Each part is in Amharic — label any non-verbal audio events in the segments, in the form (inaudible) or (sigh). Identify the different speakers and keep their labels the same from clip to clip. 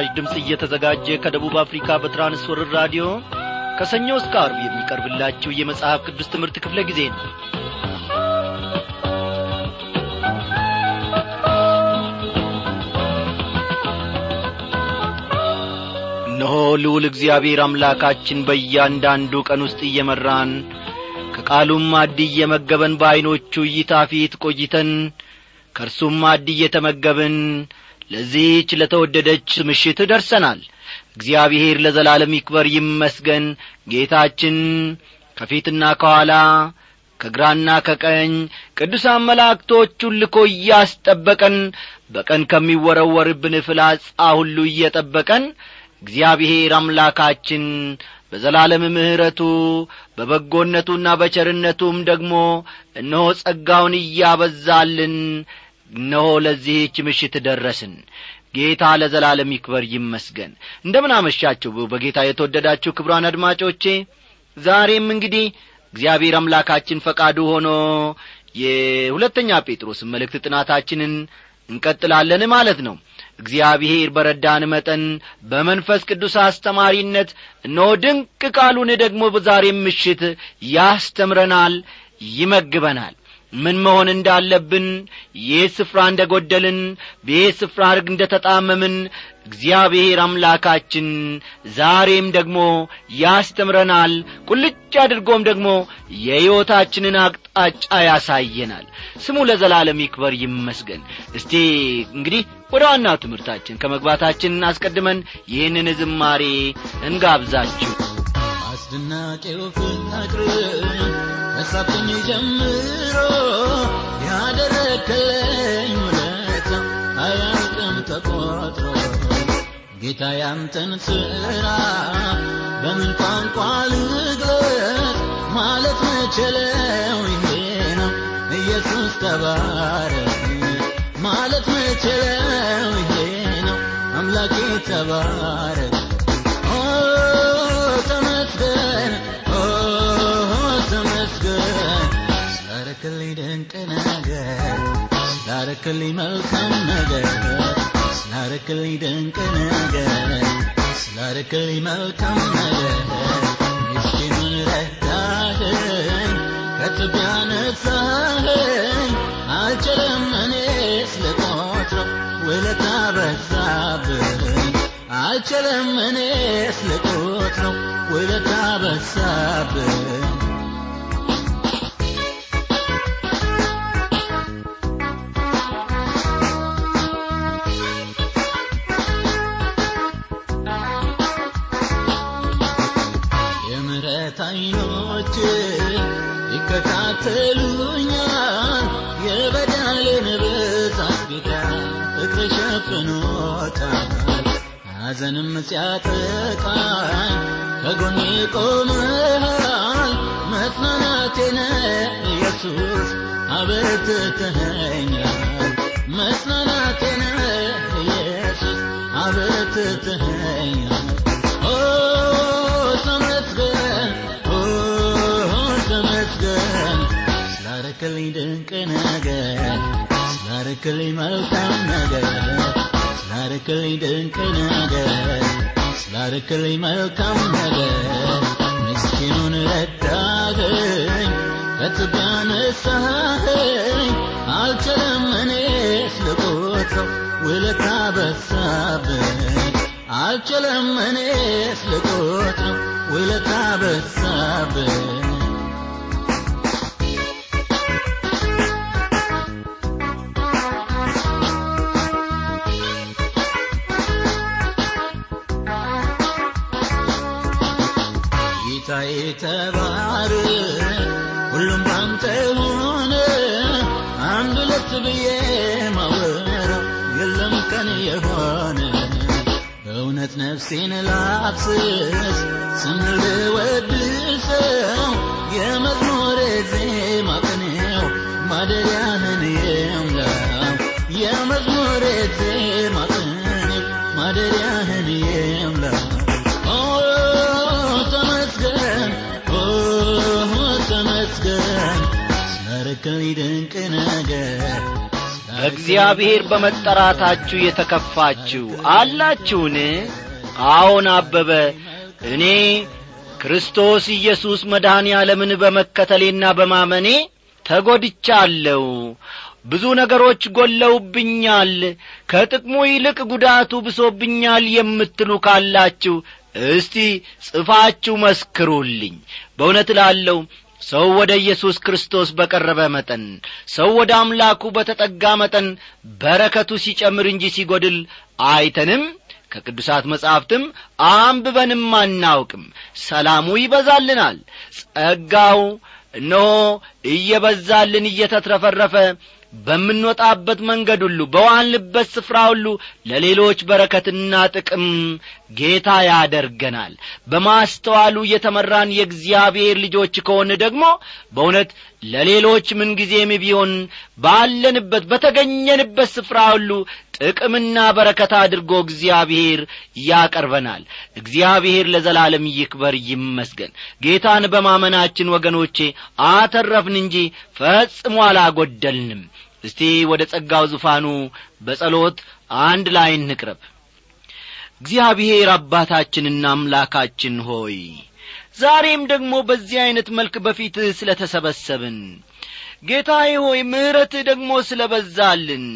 Speaker 1: በምስራች ድምፅ እየተዘጋጀ ከደቡብ አፍሪካ በትራንስወርር ራዲዮ ከሰኞ እስከ አርብ የሚቀርብላችሁ የመጽሐፍ ቅዱስ ትምህርት ክፍለ ጊዜ ነው። እነሆ ልዑል እግዚአብሔር አምላካችን በእያንዳንዱ ቀን ውስጥ እየመራን ከቃሉም ማድ እየመገበን በዐይኖቹ እይታ ፊት ቆይተን ከእርሱም ማድ እየተመገብን ለዚህች ለተወደደች ምሽት ደርሰናል። እግዚአብሔር ለዘላለም ይክበር ይመስገን። ጌታችን ከፊትና ከኋላ ከግራና ከቀኝ ቅዱሳን መላእክቶቹን ልኮ እያስጠበቀን በቀን ከሚወረወርብን ፍላጻ ሁሉ እየጠበቀን እግዚአብሔር አምላካችን በዘላለም ምሕረቱ በበጎነቱና በቸርነቱም ደግሞ እነሆ ጸጋውን እያበዛልን እነሆ ለዚህች ምሽት ደረስን። ጌታ ለዘላለም ይክበር ይመስገን። እንደምን አመሻችሁ በጌታ የተወደዳችሁ ክብሯን አድማጮቼ። ዛሬም እንግዲህ እግዚአብሔር አምላካችን ፈቃዱ ሆኖ የሁለተኛ ጴጥሮስ መልእክት ጥናታችንን እንቀጥላለን ማለት ነው። እግዚአብሔር በረዳን መጠን በመንፈስ ቅዱስ አስተማሪነት እነሆ ድንቅ ቃሉን ደግሞ በዛሬም ምሽት ያስተምረናል ይመግበናል ምን መሆን እንዳለብን የት ስፍራ እንደ ጐደልን በየት ስፍራ ሕርግ እንደ ተጣመምን እግዚአብሔር አምላካችን ዛሬም ደግሞ ያስተምረናል ቁልጭ አድርጎም ደግሞ የሕይወታችንን አቅጣጫ ያሳየናል። ስሙ ለዘላለም ይክበር ይመስገን። እስቲ እንግዲህ ወደ ዋናው ትምህርታችን ከመግባታችን አስቀድመን ይህንን ዝማሬ እንጋብዛችሁ።
Speaker 2: አስደናቂው ፍቅር ከሳብኝ ጀምሮ ያደረከለኝ ውለታ አያልቅም ተቆጥሮ። ጌታ ያንተን ሥራ በምን ቋንቋ ልግለጽ ማለት መችለው ይሄ ነው? ኢየሱስ ተባረክ። ማለት መችለው ይሄ ነው? አምላኬ ተባረክ ድንቅ ነገር ስላረክልኝ መልካም ነገር ስላረክልኝ ድንቅ ነገር ስላረክልኝ መልካም ነገር ምስኪኑን ረዳኸኝ ከትቢያ ነሳኸኝ አልችልም እኔስ ልቆጥረው ውለታ በዛብኝ አልችልም እኔስ ልቆጥረው ውለታ በዛብኝ ሐዘንም ሲያጠቃኝ ከጎኔ ቆመሃል። መጽናናቴ ነህ ኢየሱስ አበርትተኸኛል። መጽናናቴ ነህ ኢየሱስ አበርትተኸኛል። ኦ ተመስገን ኦ ተመስገን። ስላረክልኝ ድንቅ ነገር ስላረክልኝ መልካም ነገር ስላረክልኝ ድንቅ ነገር ስላረክልኝ መልካም ነገር ምስኪኑን ረዳኸኝ ከትቢያ ነሳኸኝ አልችልም እኔስ ልቆጥረው ውለታ በዛብኝ አልችልም እኔስ ልቆጥረው ውለታ በዛብኝ ተባረክ ሁሉም ባንተ ሆነ። አንድ ሁለት ብዬ ማወራው የለም ቀን የሆነ። በእውነት ነፍሴን ላፍስስ ስም ልወድሰው የመዝሙር ዜማ ቅኔው ማደሪያህን የምላው የመዝሙር ድንቅ ነገር።
Speaker 1: በእግዚአብሔር በመጠራታችሁ የተከፋችሁ አላችሁን? አዎን አበበ እኔ ክርስቶስ ኢየሱስ መድኃኔ ዓለምን በመከተሌና በማመኔ ተጐድቻለሁ ብዙ ነገሮች ጐለውብኛል ከጥቅሙ ይልቅ ጉዳቱ ብሶብኛል የምትሉ ካላችሁ እስቲ ጽፋችሁ መስክሩልኝ። በእውነት ላለው ሰው ወደ ኢየሱስ ክርስቶስ በቀረበ መጠን ሰው ወደ አምላኩ በተጠጋ መጠን በረከቱ ሲጨምር እንጂ ሲጐድል አይተንም። ከቅዱሳት መጻሕፍትም አንብበንም አናውቅም። ሰላሙ ይበዛልናል። ጸጋው እነሆ እየበዛልን እየተትረፈረፈ በምንወጣበት መንገድ ሁሉ በዋልንበት ስፍራ ሁሉ ለሌሎች በረከትና ጥቅም ጌታ ያደርገናል። በማስተዋሉ የተመራን የእግዚአብሔር ልጆች ከሆን ደግሞ በእውነት ለሌሎች ምንጊዜም ቢሆን ባለንበት በተገኘንበት ስፍራ ሁሉ ጥቅምና በረከት አድርጎ እግዚአብሔር ያቀርበናል። እግዚአብሔር ለዘላለም ይክበር ይመስገን። ጌታን በማመናችን ወገኖቼ አተረፍን እንጂ ፈጽሞ አላጐደልንም እስቲ ወደ ጸጋው ዙፋኑ በጸሎት አንድ ላይ እንቅረብ። እግዚአብሔር አባታችንና አምላካችን ሆይ ዛሬም ደግሞ በዚህ ዐይነት መልክ በፊትህ ስለ ተሰበሰብን ጌታዬ ሆይ ምሕረትህ ደግሞ ስለ በዛልን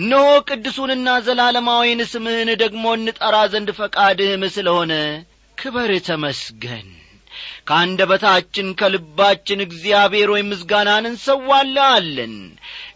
Speaker 1: እነሆ ቅዱሱንና ዘላለማዊን ስምህን ደግሞ እንጠራ ዘንድ ፈቃድህም ስለሆነ ክበር ተመስገን። ከአንደበታችን ከልባችን እግዚአብሔር ሆይ ምስጋናን እንሰዋልሃለን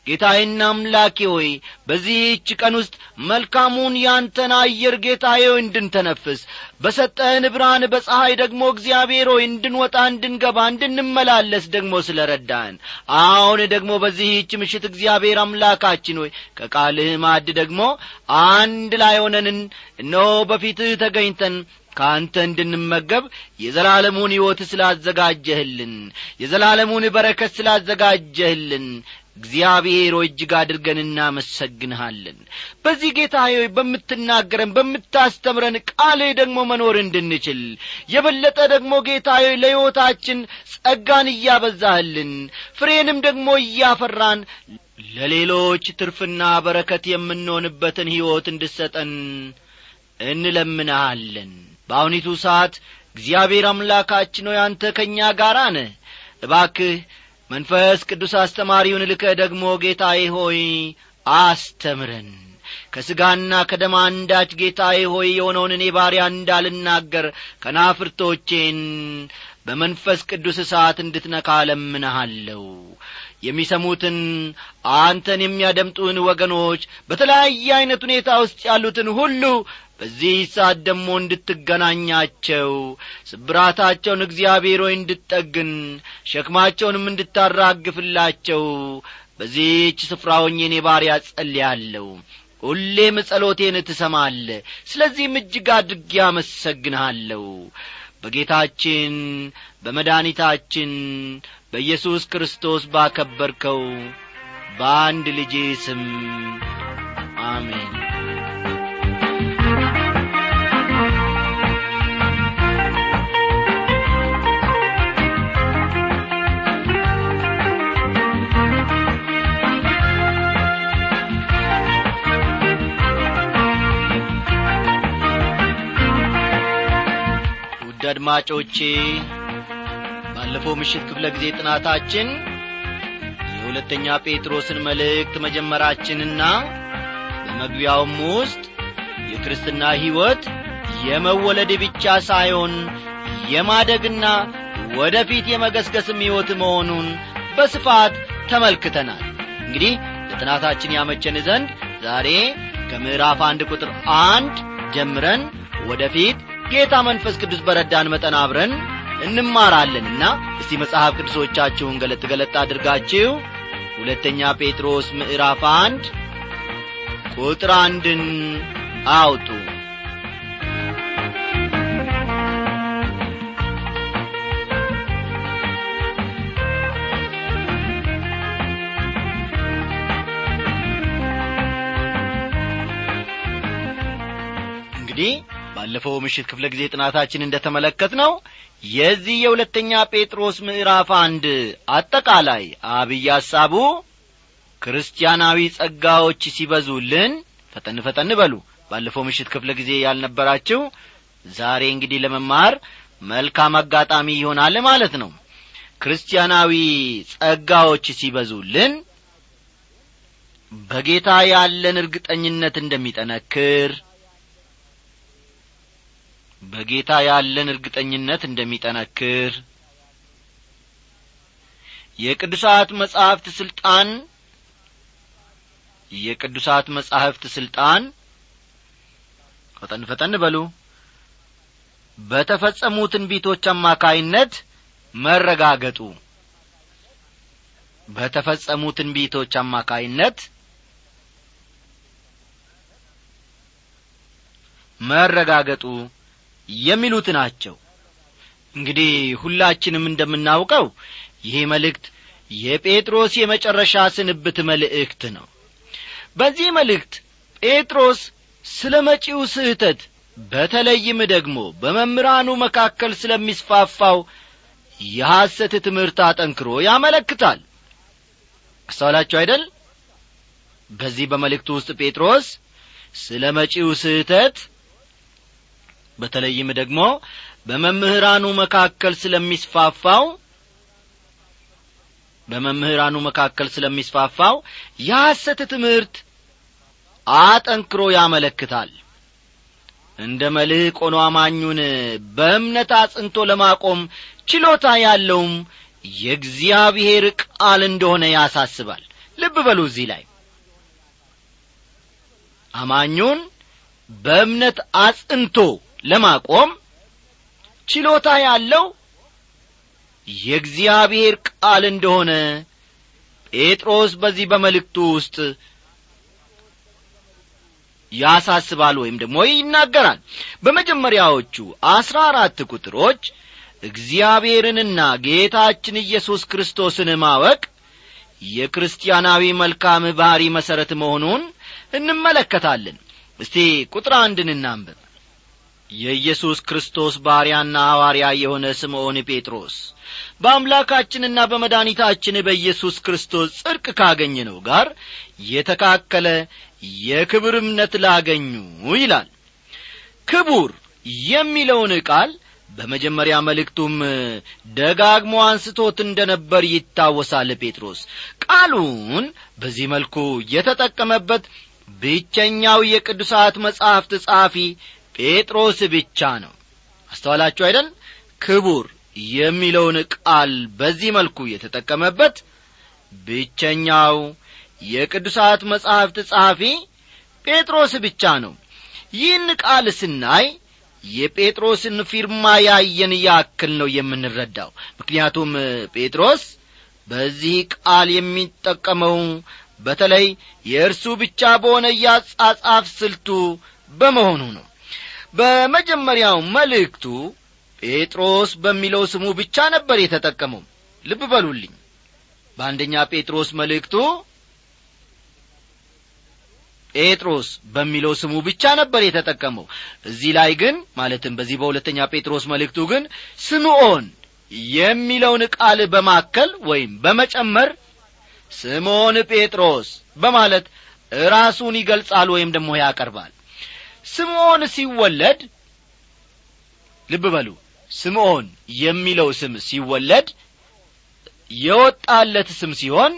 Speaker 1: ጌታዬና አምላኬ ሆይ በዚህች ቀን ውስጥ መልካሙን ያንተን አየር ጌታዬ ሆይ እንድንተነፍስ በሰጠህን ብርሃን በፀሐይ ደግሞ እግዚአብሔር ሆይ እንድንወጣ እንድንገባ እንድንመላለስ ደግሞ ስለ ረዳን አሁን ደግሞ በዚህች ምሽት እግዚአብሔር አምላካችን ሆይ ከቃልህ ማዕድ ደግሞ አንድ ላይ ሆነንን። እነሆ በፊትህ ተገኝተን ከአንተ እንድንመገብ የዘላለሙን ሕይወት ስላዘጋጀህልን የዘላለሙን በረከት ስላዘጋጀህልን እግዚአብሔር ሆይ እጅግ አድርገን እናመሰግንሃለን። በዚህ ጌታ ሆይ በምትናገረን በምታስተምረን ቃልህ ደግሞ መኖር እንድንችል የበለጠ ደግሞ ጌታ ሆይ ለሕይወታችን ጸጋን እያበዛህልን ፍሬንም ደግሞ እያፈራን ለሌሎች ትርፍና በረከት የምንሆንበትን ሕይወት እንድሰጠን እንለምንሃለን። በአሁኒቱ ሰዓት እግዚአብሔር አምላካችን ሆይ አንተ ከእኛ ጋር ነህ። እባክህ መንፈስ ቅዱስ አስተማሪውን ልከህ ደግሞ ጌታዬ ሆይ አስተምረን። ከሥጋና ከደም አንዳች ጌታዬ ሆይ የሆነውን እኔ ባሪያ እንዳልናገር ከናፍርቶቼን በመንፈስ ቅዱስ እሳት እንድትነካ ለምንሃለሁ የሚሰሙትን አንተን የሚያደምጡን ወገኖች በተለያየ ዐይነት ሁኔታ ውስጥ ያሉትን ሁሉ በዚህ ሰዓት ደግሞ እንድትገናኛቸው ስብራታቸውን እግዚአብሔር ሆይ እንድጠግን ሸክማቸውንም እንድታራግፍላቸው በዚህች ስፍራ ሆኜ እኔ ባሪያ ጸልያለሁ ሁሌም ጸሎቴን ትሰማለ ስለዚህም እጅግ አድርጌ አመሰግንሃለሁ በጌታችን በመድኒታችን በኢየሱስ ክርስቶስ ባከበርከው በአንድ ልጅ ስም አሜን አድማጮቼ ባለፈው ምሽት ክፍለ ጊዜ ጥናታችን የሁለተኛ ጴጥሮስን መልእክት መጀመራችንና በመግቢያውም ውስጥ የክርስትና ሕይወት የመወለድ ብቻ ሳይሆን የማደግና ወደ ፊት የመገስገስም ሕይወት መሆኑን በስፋት ተመልክተናል። እንግዲህ ለጥናታችን ያመቸን ዘንድ ዛሬ ከምዕራፍ አንድ ቁጥር አንድ ጀምረን ወደ ፊት ጌታ መንፈስ ቅዱስ በረዳን መጠን አብረን እንማራለንና እስቲ መጽሐፍ ቅዱሶቻችሁን ገለጥ ገለጥ አድርጋችሁ ሁለተኛ ጴጥሮስ ምዕራፍ አንድ ቁጥር አንድን አውጡ። እንግዲህ ባለፈው ምሽት ክፍለ ጊዜ ጥናታችን እንደ ተመለከት ነው የዚህ የሁለተኛ ጴጥሮስ ምዕራፍ አንድ አጠቃላይ አብይ ሐሳቡ ክርስቲያናዊ ጸጋዎች ሲበዙልን ፈጠን ፈጠን በሉ። ባለፈው ምሽት ክፍለ ጊዜ ያልነበራችሁ ዛሬ እንግዲህ ለመማር መልካም አጋጣሚ ይሆናል ማለት ነው። ክርስቲያናዊ ጸጋዎች ሲበዙልን በጌታ ያለን እርግጠኝነት እንደሚጠነክር በጌታ ያለን እርግጠኝነት እንደሚጠነክር የቅዱሳት መጻሕፍት ስልጣን የቅዱሳት መጻሕፍት ስልጣን ፈጠን ፈጠን በሉ። በተፈጸሙ ትንቢቶች አማካይነት መረጋገጡ በተፈጸሙ ትንቢቶች አማካይነት መረጋገጡ የሚሉት ናቸው። እንግዲህ ሁላችንም እንደምናውቀው ይሄ መልእክት የጴጥሮስ የመጨረሻ ስንብት መልእክት ነው። በዚህ መልእክት ጴጥሮስ ስለ መጪው ስህተት በተለይም ደግሞ በመምህራኑ መካከል ስለሚስፋፋው የሐሰት ትምህርት አጠንክሮ ያመለክታል። አስተዋላችሁ አይደል? በዚህ በመልእክቱ ውስጥ ጴጥሮስ ስለ መጪው ስህተት በተለይም ደግሞ በመምህራኑ መካከል ስለሚስፋፋው በመምህራኑ መካከል ስለሚስፋፋው የሐሰት ትምህርት አጠንክሮ ያመለክታል። እንደ መልሕቅ ሆኖ አማኙን በእምነት አጽንቶ ለማቆም ችሎታ ያለውም የእግዚአብሔር ቃል እንደሆነ ያሳስባል። ልብ በሉ እዚህ ላይ። አማኙን በእምነት አጽንቶ ለማቆም ችሎታ ያለው የእግዚአብሔር ቃል እንደሆነ ጴጥሮስ በዚህ በመልእክቱ ውስጥ ያሳስባል ወይም ደግሞ ይናገራል። በመጀመሪያዎቹ አስራ አራት ቁጥሮች እግዚአብሔርንና ጌታችን ኢየሱስ ክርስቶስን ማወቅ የክርስቲያናዊ መልካም ባሕሪ መሠረት መሆኑን እንመለከታለን። እስቲ ቁጥር አንድን እናንብብ የኢየሱስ ክርስቶስ ባሪያና ሐዋርያ የሆነ ስምዖን ጴጥሮስ በአምላካችንና በመድኃኒታችን በኢየሱስ ክርስቶስ ጽድቅ ካገኘነው ጋር የተካከለ የክብር እምነት ላገኙ ይላል። ክቡር የሚለውን ቃል በመጀመሪያ መልእክቱም ደጋግሞ አንስቶት እንደ ነበር ይታወሳል ጴጥሮስ። ቃሉን በዚህ መልኩ የተጠቀመበት ብቸኛው የቅዱሳት መጻሕፍት ጸሐፊ ጴጥሮስ ብቻ ነው። አስተዋላችሁ አይደል? ክቡር የሚለውን ቃል በዚህ መልኩ የተጠቀመበት ብቸኛው የቅዱሳት መጻሕፍት ጸሐፊ ጴጥሮስ ብቻ ነው። ይህን ቃል ስናይ የጴጥሮስን ፊርማ ያየን ያክል ነው የምንረዳው። ምክንያቱም ጴጥሮስ በዚህ ቃል የሚጠቀመው በተለይ የእርሱ ብቻ በሆነ የአጻጻፍ ስልቱ በመሆኑ ነው በመጀመሪያው መልእክቱ ጴጥሮስ በሚለው ስሙ ብቻ ነበር የተጠቀመው። ልብ በሉልኝ። በአንደኛ ጴጥሮስ መልእክቱ ጴጥሮስ በሚለው ስሙ ብቻ ነበር የተጠቀመው። እዚህ ላይ ግን ማለትም በዚህ በሁለተኛ ጴጥሮስ መልእክቱ ግን ስምዖን የሚለውን ቃል በማከል ወይም በመጨመር ስምዖን ጴጥሮስ በማለት ራሱን ይገልጻል ወይም ደግሞ ያቀርባል ስምዖን ሲወለድ ልብ በሉ ስምዖን የሚለው ስም ሲወለድ የወጣለት ስም ሲሆን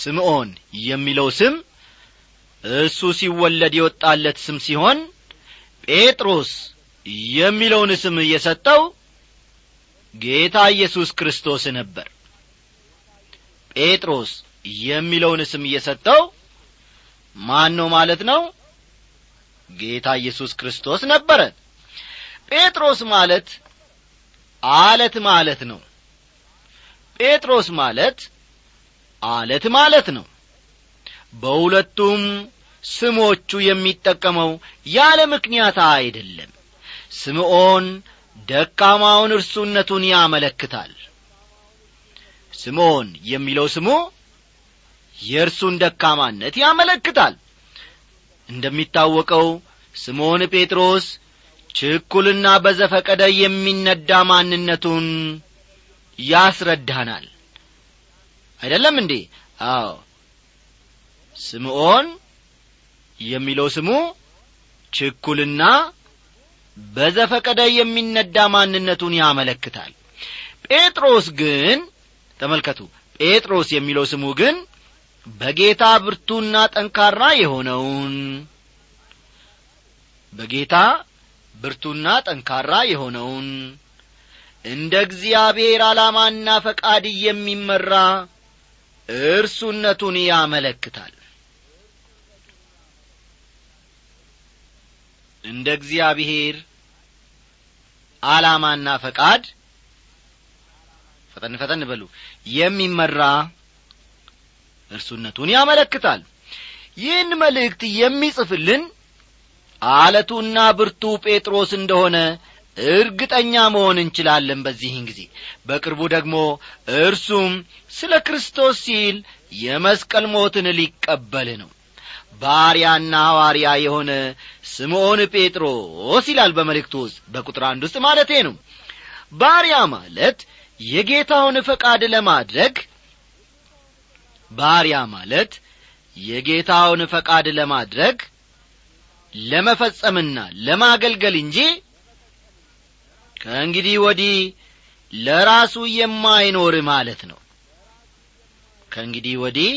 Speaker 1: ስምዖን የሚለው ስም እሱ ሲወለድ የወጣለት ስም ሲሆን ጴጥሮስ የሚለውን ስም የሰጠው ጌታ ኢየሱስ ክርስቶስ ነበር። ጴጥሮስ የሚለውን ስም የሰጠው ማን ነው ማለት ነው ጌታ ኢየሱስ ክርስቶስ ነበረ ጴጥሮስ ማለት አለት ማለት ነው። ጴጥሮስ ማለት አለት ማለት ነው። በሁለቱም ስሞቹ የሚጠቀመው ያለ ምክንያት አይደለም። ስምዖን ደካማውን እርሱነቱን ያመለክታል። ስምዖን የሚለው ስሙ የእርሱን ደካማነት ያመለክታል እንደሚታወቀው ስምዖን ጴጥሮስ ችኩልና በዘፈቀደ የሚነዳ ማንነቱን ያስረዳናል። አይደለም እንዴ? አዎ። ስምዖን የሚለው ስሙ ችኩልና በዘፈቀደ የሚነዳ ማንነቱን ያመለክታል። ጴጥሮስ ግን ተመልከቱ ጴጥሮስ የሚለው ስሙ ግን በጌታ ብርቱና ጠንካራ የሆነውን በጌታ ብርቱና ጠንካራ የሆነውን እንደ እግዚአብሔር ዓላማና ፈቃድ የሚመራ እርሱነቱን ያመለክታል። እንደ እግዚአብሔር ዓላማና ፈቃድ ፈጠን ፈጠን በሉ የሚመራ እርሱነቱን ያመለክታል። ይህን መልእክት የሚጽፍልን አለቱና ብርቱ ጴጥሮስ እንደሆነ እርግጠኛ መሆን እንችላለን በዚህን ጊዜ። በቅርቡ ደግሞ እርሱም ስለ ክርስቶስ ሲል የመስቀል ሞትን ሊቀበል ነው። ባሪያና ሐዋርያ የሆነ ስምዖን ጴጥሮስ ይላል በመልእክቱ ውስጥ በቁጥር አንድ ውስጥ ማለቴ ነው። ባሪያ ማለት የጌታውን ፈቃድ ለማድረግ ባሪያ ማለት የጌታውን ፈቃድ ለማድረግ ለመፈጸምና ለማገልገል እንጂ ከእንግዲህ ወዲህ ለራሱ የማይኖር ማለት ነው። ከእንግዲህ ወዲህ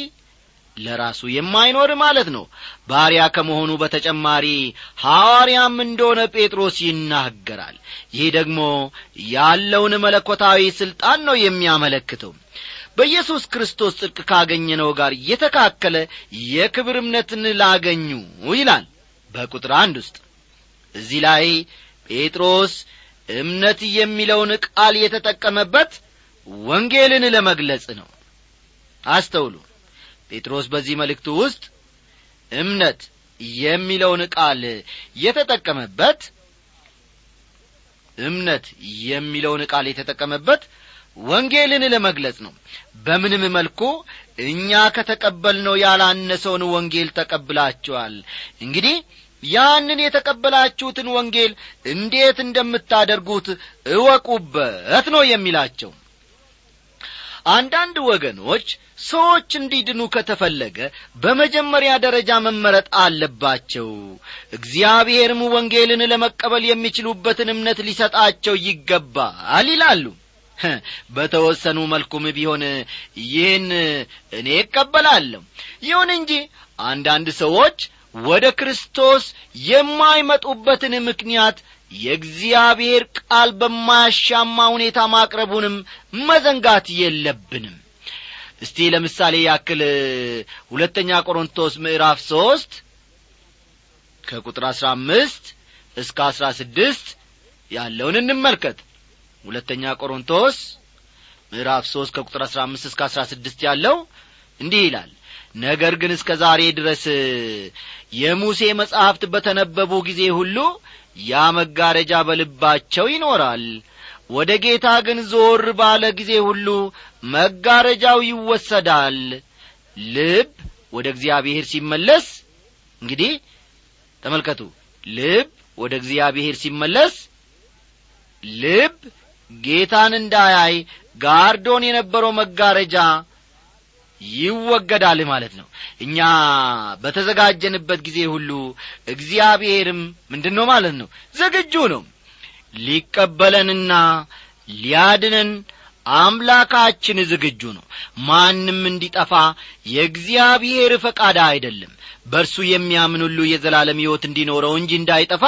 Speaker 1: ለራሱ የማይኖር ማለት ነው። ባሪያ ከመሆኑ በተጨማሪ ሐዋርያም እንደሆነ ጴጥሮስ ይናገራል። ይህ ደግሞ ያለውን መለኮታዊ ሥልጣን ነው የሚያመለክተው በኢየሱስ ክርስቶስ ጽድቅ ካገኘነው ጋር የተካከለ የክብር እምነትን ላገኙ ይላል። በቁጥር አንድ ውስጥ እዚህ ላይ ጴጥሮስ እምነት የሚለውን ቃል የተጠቀመበት ወንጌልን ለመግለጽ ነው። አስተውሉ። ጴጥሮስ በዚህ መልእክቱ ውስጥ እምነት የሚለውን ቃል የተጠቀመበት እምነት የሚለውን ቃል የተጠቀመበት ወንጌልን ለመግለጽ ነው። በምንም መልኩ እኛ ከተቀበልነው ያላነሰውን ወንጌል ተቀብላችኋል። እንግዲህ ያንን የተቀበላችሁትን ወንጌል እንዴት እንደምታደርጉት እወቁበት ነው የሚላቸው። አንዳንድ ወገኖች ሰዎች እንዲድኑ ከተፈለገ በመጀመሪያ ደረጃ መመረጥ አለባቸው። እግዚአብሔርም ወንጌልን ለመቀበል የሚችሉበትን እምነት ሊሰጣቸው ይገባል ይላሉ (laughs) በተወሰኑ መልኩም ቢሆን ይህን እኔ እቀበላለሁ። ይሁን እንጂ አንዳንድ ሰዎች ወደ ክርስቶስ የማይመጡበትን ምክንያት የእግዚአብሔር ቃል በማያሻማ ሁኔታ ማቅረቡንም መዘንጋት የለብንም። እስቲ ለምሳሌ ያክል ሁለተኛ ቆሮንቶስ ምዕራፍ ሦስት ከቁጥር አሥራ አምስት እስከ አሥራ ስድስት ያለውን እንመልከት ሁለተኛ ቆሮንቶስ ምዕራፍ ሦስት ከቁጥር አሥራ አምስት እስከ አሥራ ስድስት ያለው እንዲህ ይላል። ነገር ግን እስከ ዛሬ ድረስ የሙሴ መጻሕፍት በተነበቡ ጊዜ ሁሉ ያ መጋረጃ በልባቸው ይኖራል። ወደ ጌታ ግን ዞር ባለ ጊዜ ሁሉ መጋረጃው ይወሰዳል። ልብ ወደ እግዚአብሔር ሲመለስ እንግዲህ ተመልከቱ። ልብ ወደ እግዚአብሔር ሲመለስ ልብ ጌታን እንዳያይ ጋርዶን የነበረው መጋረጃ ይወገዳል ማለት ነው። እኛ በተዘጋጀንበት ጊዜ ሁሉ እግዚአብሔርም ምንድን ነው ማለት ነው? ዝግጁ ነው። ሊቀበለንና ሊያድነን አምላካችን ዝግጁ ነው። ማንም እንዲጠፋ የእግዚአብሔር ፈቃድ አይደለም በእርሱ የሚያምን ሁሉ የዘላለም ሕይወት እንዲኖረው እንጂ እንዳይጠፋ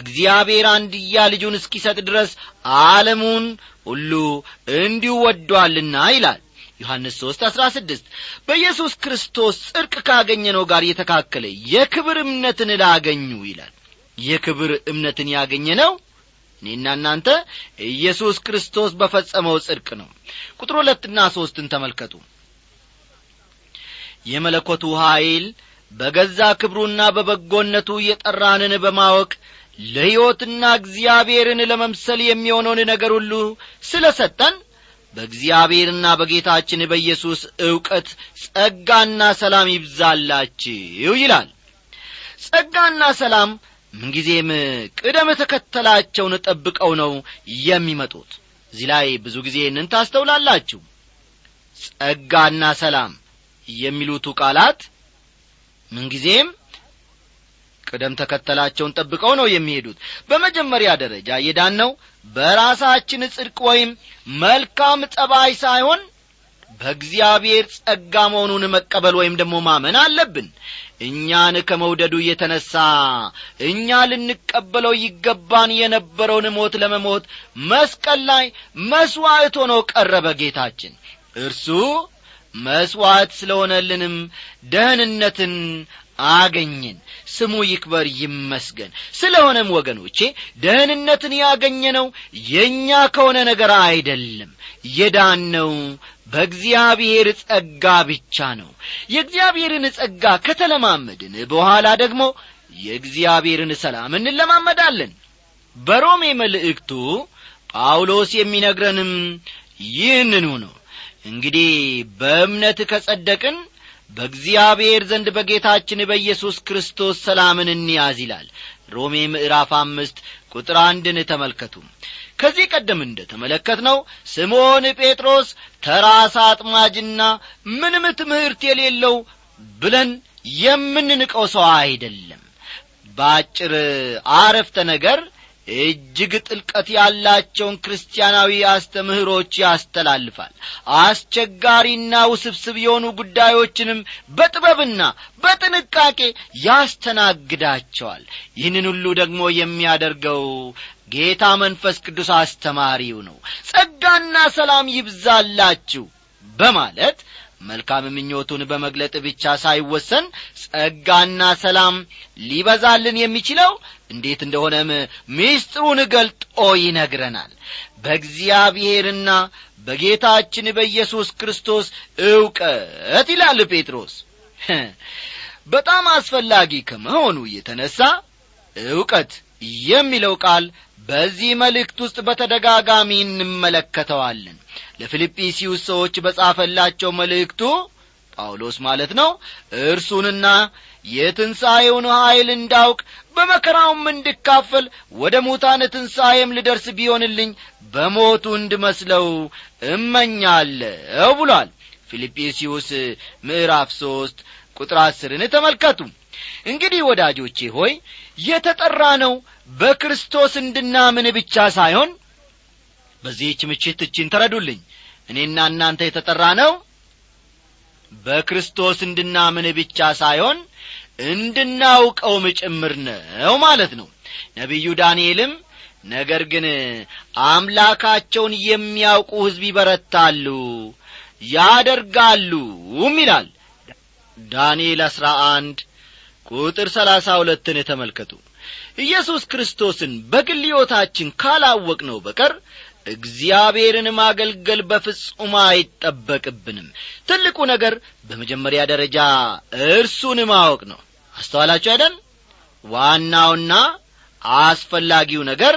Speaker 1: እግዚአብሔር አንድያ ልጁን እስኪሰጥ ድረስ ዓለሙን ሁሉ እንዲሁ ወዷልና ይላል። ዮሐንስ ሦስት አሥራ ስድስት በኢየሱስ ክርስቶስ ጽድቅ ካገኘነው ጋር የተካከለ የክብር እምነትን ላገኙ ይላል። የክብር እምነትን ያገኘ ነው እኔና እናንተ ኢየሱስ ክርስቶስ በፈጸመው ጽድቅ ነው። ቁጥር ሁለትና ሦስትን ተመልከቱ። የመለኮቱ ኀይል በገዛ ክብሩና በበጎነቱ የጠራንን በማወቅ ለሕይወትና እግዚአብሔርን ለመምሰል የሚሆነውን ነገር ሁሉ ስለ ሰጠን በእግዚአብሔርና በጌታችን በኢየሱስ ዕውቀት ጸጋና ሰላም ይብዛላችሁ ይላል። ጸጋና ሰላም ምንጊዜም ቅደም ተከተላቸውን ጠብቀው ነው የሚመጡት። እዚህ ላይ ብዙ ጊዜ ይህንን ታስተውላላችሁ። ጸጋና ሰላም የሚሉቱ ቃላት ምንጊዜም ቅደም ተከተላቸውን ጠብቀው ነው የሚሄዱት። በመጀመሪያ ደረጃ የዳነው በራሳችን ጽድቅ ወይም መልካም ጠባይ ሳይሆን በእግዚአብሔር ጸጋ መሆኑን መቀበል ወይም ደግሞ ማመን አለብን። እኛን ከመውደዱ የተነሣ እኛ ልንቀበለው ይገባን የነበረውን ሞት ለመሞት መስቀል ላይ መሥዋዕት ሆኖ ቀረበ ጌታችን። እርሱ መሥዋዕት ስለሆነልንም ደህንነትን አገኘን። ስሙ ይክበር ይመስገን። ስለሆነም ወገኖቼ ደህንነትን ያገኘነው የእኛ ከሆነ ነገር አይደለም። የዳነው በእግዚአብሔር ጸጋ ብቻ ነው። የእግዚአብሔርን ጸጋ ከተለማመድን በኋላ ደግሞ የእግዚአብሔርን ሰላም እንለማመዳለን። በሮሜ መልእክቱ ጳውሎስ የሚነግረንም ይህንኑ ነው እንግዲህ በእምነት ከጸደቅን በእግዚአብሔር ዘንድ በጌታችን በኢየሱስ ክርስቶስ ሰላምን እንያዝ ይላል። ሮሜ ምዕራፍ አምስት ቁጥር አንድን ተመልከቱ። ከዚህ ቀደም እንደ ተመለከትነው ስምዖን ጴጥሮስ ተራሳ አጥማጅና ምንም ትምህርት የሌለው ብለን የምንንቀው ሰው አይደለም። በአጭር አረፍተ ነገር እጅግ ጥልቀት ያላቸውን ክርስቲያናዊ አስተምህሮች ያስተላልፋል። አስቸጋሪና ውስብስብ የሆኑ ጉዳዮችንም በጥበብና በጥንቃቄ ያስተናግዳቸዋል። ይህንን ሁሉ ደግሞ የሚያደርገው ጌታ መንፈስ ቅዱስ አስተማሪው ነው። ጸጋና ሰላም ይብዛላችሁ በማለት መልካም ምኞቱን በመግለጥ ብቻ ሳይወሰን ጸጋና ሰላም ሊበዛልን የሚችለው እንዴት እንደሆነም ምስጢሩን ገልጦ ይነግረናል። በእግዚአብሔርና በጌታችን በኢየሱስ ክርስቶስ ዕውቀት ይላል ጴጥሮስ። (laughs) በጣም አስፈላጊ ከመሆኑ የተነሣ ዕውቀት የሚለው ቃል በዚህ መልእክት ውስጥ በተደጋጋሚ እንመለከተዋለን። ለፊልጵስዩስ ሰዎች በጻፈላቸው መልእክቱ ጳውሎስ ማለት ነው እርሱንና የትንሣኤውን ኀይል እንዳውቅ በመከራውም እንድካፈል ወደ ሙታን ትንሣኤም ልደርስ ቢሆንልኝ በሞቱ እንድመስለው እመኛለሁ ብሏል። ፊልጵስዩስ ምዕራፍ ሦስት ቁጥር አስርን ተመልከቱ። እንግዲህ ወዳጆቼ ሆይ የተጠራ ነው በክርስቶስ እንድናምን ብቻ ሳይሆን በዚህች ምችት እችን ተረዱልኝ። እኔና እናንተ የተጠራ ነው በክርስቶስ እንድናምን ብቻ ሳይሆን እንድናውቀውም ጭምር ነው ማለት ነው። ነቢዩ ዳንኤልም ነገር ግን አምላካቸውን የሚያውቁ ሕዝብ ይበረታሉ ያደርጋሉም ይላል። ዳንኤል አሥራ አንድ ቁጥር ሰላሳ ሁለትን ተመልከቱ። ኢየሱስ ክርስቶስን በግል ካላወቅ ነው በቀር እግዚአብሔርን ማገልገል በፍጹም አይጠበቅብንም። ትልቁ ነገር በመጀመሪያ ደረጃ እርሱን ማወቅ ነው። አስተዋላችሁ አይደል? ዋናውና አስፈላጊው ነገር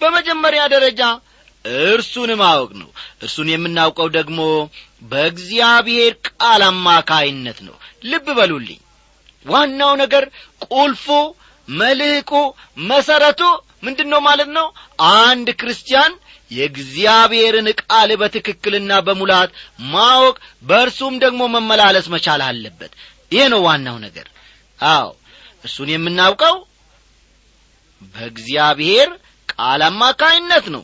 Speaker 1: በመጀመሪያ ደረጃ እርሱን ማወቅ ነው። እርሱን የምናውቀው ደግሞ በእግዚአብሔር ቃል አማካይነት ነው። ልብ በሉልኝ። ዋናው ነገር ቁልፉ መልህቁ መሰረቱ ምንድን ነው ማለት ነው? አንድ ክርስቲያን የእግዚአብሔርን ቃል በትክክልና በሙላት ማወቅ በእርሱም ደግሞ መመላለስ መቻል አለበት። ይህ ነው ዋናው ነገር። አዎ እርሱን የምናውቀው በእግዚአብሔር ቃል አማካይነት ነው።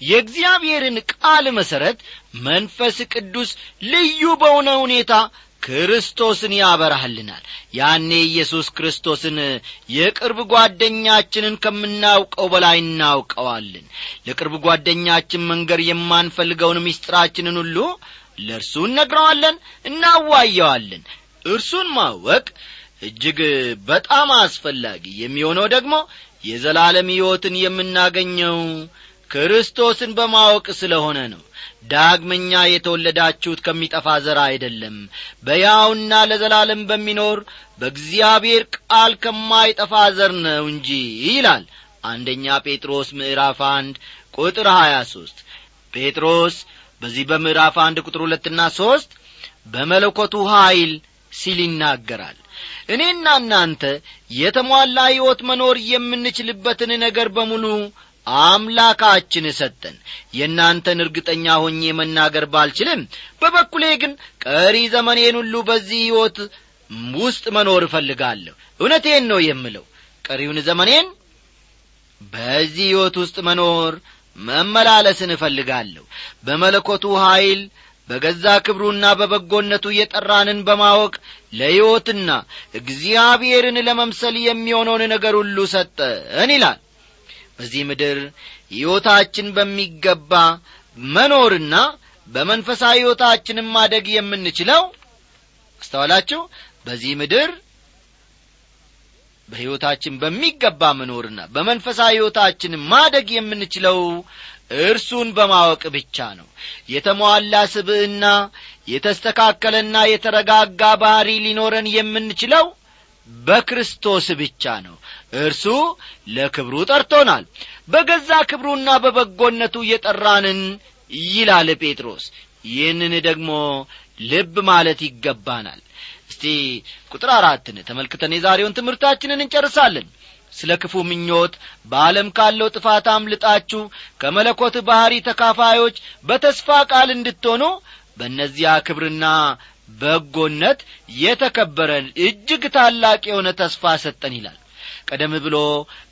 Speaker 1: የእግዚአብሔርን ቃል መሠረት መንፈስ ቅዱስ ልዩ በሆነ ሁኔታ ክርስቶስን ያበራልናል ያኔ ኢየሱስ ክርስቶስን የቅርብ ጓደኛችንን ከምናውቀው በላይ እናውቀዋለን። ለቅርብ ጓደኛችን መንገር የማንፈልገውን ምስጢራችንን ሁሉ ለእርሱ እነግረዋለን እናዋየዋለን። እርሱን ማወቅ እጅግ በጣም አስፈላጊ የሚሆነው ደግሞ የዘላለም ሕይወትን የምናገኘው ክርስቶስን በማወቅ ስለሆነ ነው። ዳግመኛ የተወለዳችሁት ከሚጠፋ ዘር አይደለም። በያውና ለዘላለም በሚኖር በእግዚአብሔር ቃል ከማይጠፋ ዘር ነው እንጂ ይላል አንደኛ ጴጥሮስ ምዕራፍ አንድ ቁጥር ሀያ ሦስት ጴጥሮስ በዚህ በምዕራፍ አንድ ቁጥር ሁለትና ሦስት በመለኮቱ ኀይል ሲል ይናገራል። እኔና እናንተ የተሟላ ሕይወት መኖር የምንችልበትን ነገር በሙሉ አምላካችን ሰጠን። የእናንተን እርግጠኛ ሆኜ መናገር ባልችልም በበኩሌ ግን ቀሪ ዘመኔን ሁሉ በዚህ ሕይወት ውስጥ መኖር እፈልጋለሁ። እውነቴን ነው የምለው። ቀሪውን ዘመኔን በዚህ ሕይወት ውስጥ መኖር መመላለስን እፈልጋለሁ። በመለኮቱ ኀይል በገዛ ክብሩና በበጎነቱ የጠራንን በማወቅ ለሕይወትና እግዚአብሔርን ለመምሰል የሚሆነውን ነገር ሁሉ ሰጠን ይላል በዚህ ምድር ሕይወታችን በሚገባ መኖርና በመንፈሳዊ ሕይወታችንም ማደግ የምንችለው አስተዋላችሁ? በዚህ ምድር በሕይወታችን በሚገባ መኖርና በመንፈሳዊ ሕይወታችን ማደግ የምንችለው እርሱን በማወቅ ብቻ ነው። የተሟላ ስብዕና የተስተካከለና የተረጋጋ ባሕሪ ሊኖረን የምንችለው በክርስቶስ ብቻ ነው። እርሱ ለክብሩ ጠርቶናል። በገዛ ክብሩና በበጎነቱ የጠራንን ይላል ጴጥሮስ። ይህንን ደግሞ ልብ ማለት ይገባናል። እስቲ ቁጥር አራትን ተመልክተን የዛሬውን ትምህርታችንን እንጨርሳለን። ስለ ክፉ ምኞት በዓለም ካለው ጥፋት አምልጣችሁ ከመለኮት ባሕሪ ተካፋዮች በተስፋ ቃል እንድትሆኑ በእነዚያ ክብርና በጎነት የተከበረ እጅግ ታላቅ የሆነ ተስፋ ሰጠን ይላል። ቀደም ብሎ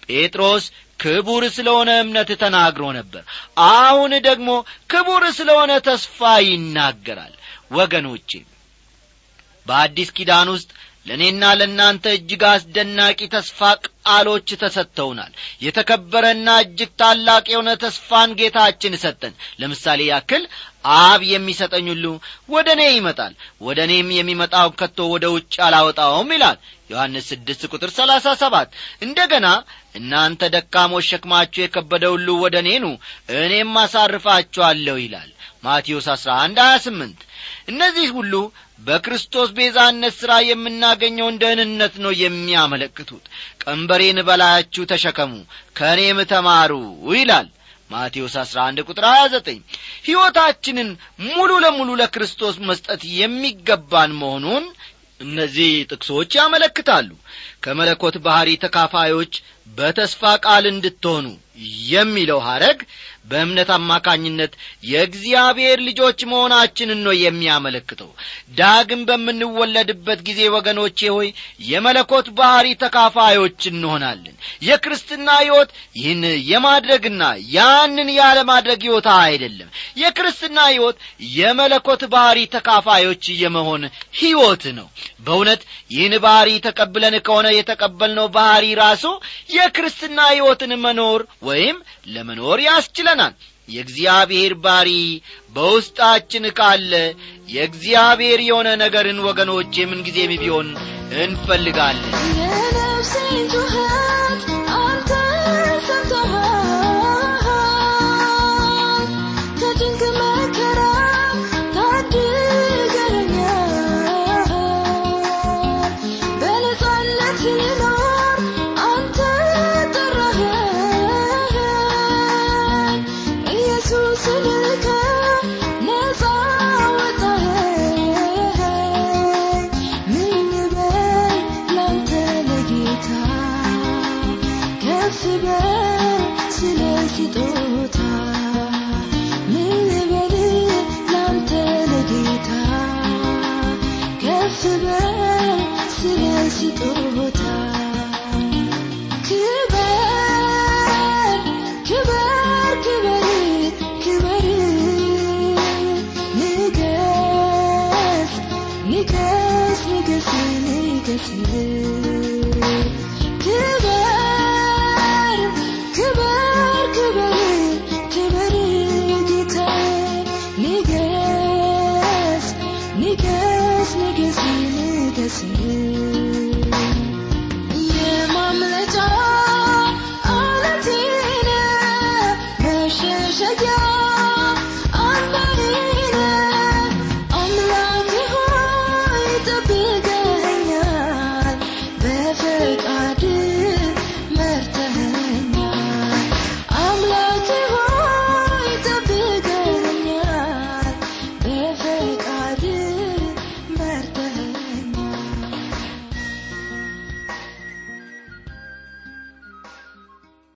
Speaker 1: ጴጥሮስ ክቡር ስለሆነ እምነት ተናግሮ ነበር። አሁን ደግሞ ክቡር ስለሆነ ተስፋ ይናገራል። ወገኖቼ በአዲስ ኪዳን ውስጥ ለእኔና ለእናንተ እጅግ አስደናቂ ተስፋ ቃሎች ተሰጥተውናል። የተከበረና እጅግ ታላቅ የሆነ ተስፋን ጌታችን ሰጠን። ለምሳሌ ያክል አብ የሚሰጠኝ ሁሉ ወደ እኔ ይመጣል ወደ እኔም የሚመጣው ከቶ ወደ ውጭ አላወጣውም ይላል ዮሐንስ ስድስት ቁጥር ሰላሳ ሰባት። እንደ ገና እናንተ ደካሞች ሸክማችሁ የከበደ ሁሉ ወደ እኔ ኑ እኔም አሳርፋችኋለሁ ይላል ማቴዎስ አሥራ አንድ ሀያ ስምንት። እነዚህ ሁሉ በክርስቶስ ቤዛነት ሥራ የምናገኘውን ደህንነት ነው የሚያመለክቱት። ቀንበሬን በላያችሁ ተሸከሙ ከእኔም ተማሩ ይላል ማቴዎስ 11 ቁጥር 29 ሕይወታችንን ሙሉ ለሙሉ ለክርስቶስ መስጠት የሚገባን መሆኑን እነዚህ ጥቅሶች ያመለክታሉ። ከመለኮት ባሕሪ ተካፋዮች በተስፋ ቃል እንድትሆኑ የሚለው ሐረግ በእምነት አማካኝነት የእግዚአብሔር ልጆች መሆናችንን ነው የሚያመለክተው። ዳግም በምንወለድበት ጊዜ ወገኖቼ ሆይ የመለኮት ባሕሪ ተካፋዮች እንሆናለን። የክርስትና ሕይወት ይህን የማድረግና ያንን ያለማድረግ ሕይወት አይደለም። የክርስትና ሕይወት የመለኮት ባሕሪ ተካፋዮች የመሆን ሕይወት ነው። በእውነት ይህን ባሕሪ ተቀብለን ከሆነ የተቀበልነው ባሕሪ ራሱ የክርስትና ሕይወትን መኖር ወይም ለመኖር ያስችለናል የእግዚአብሔር ባሪ በውስጣችን ካለ የእግዚአብሔር የሆነ ነገርን ወገኖቼ ምንጊዜም ቢሆን እንፈልጋለን።
Speaker 3: የነፍሴን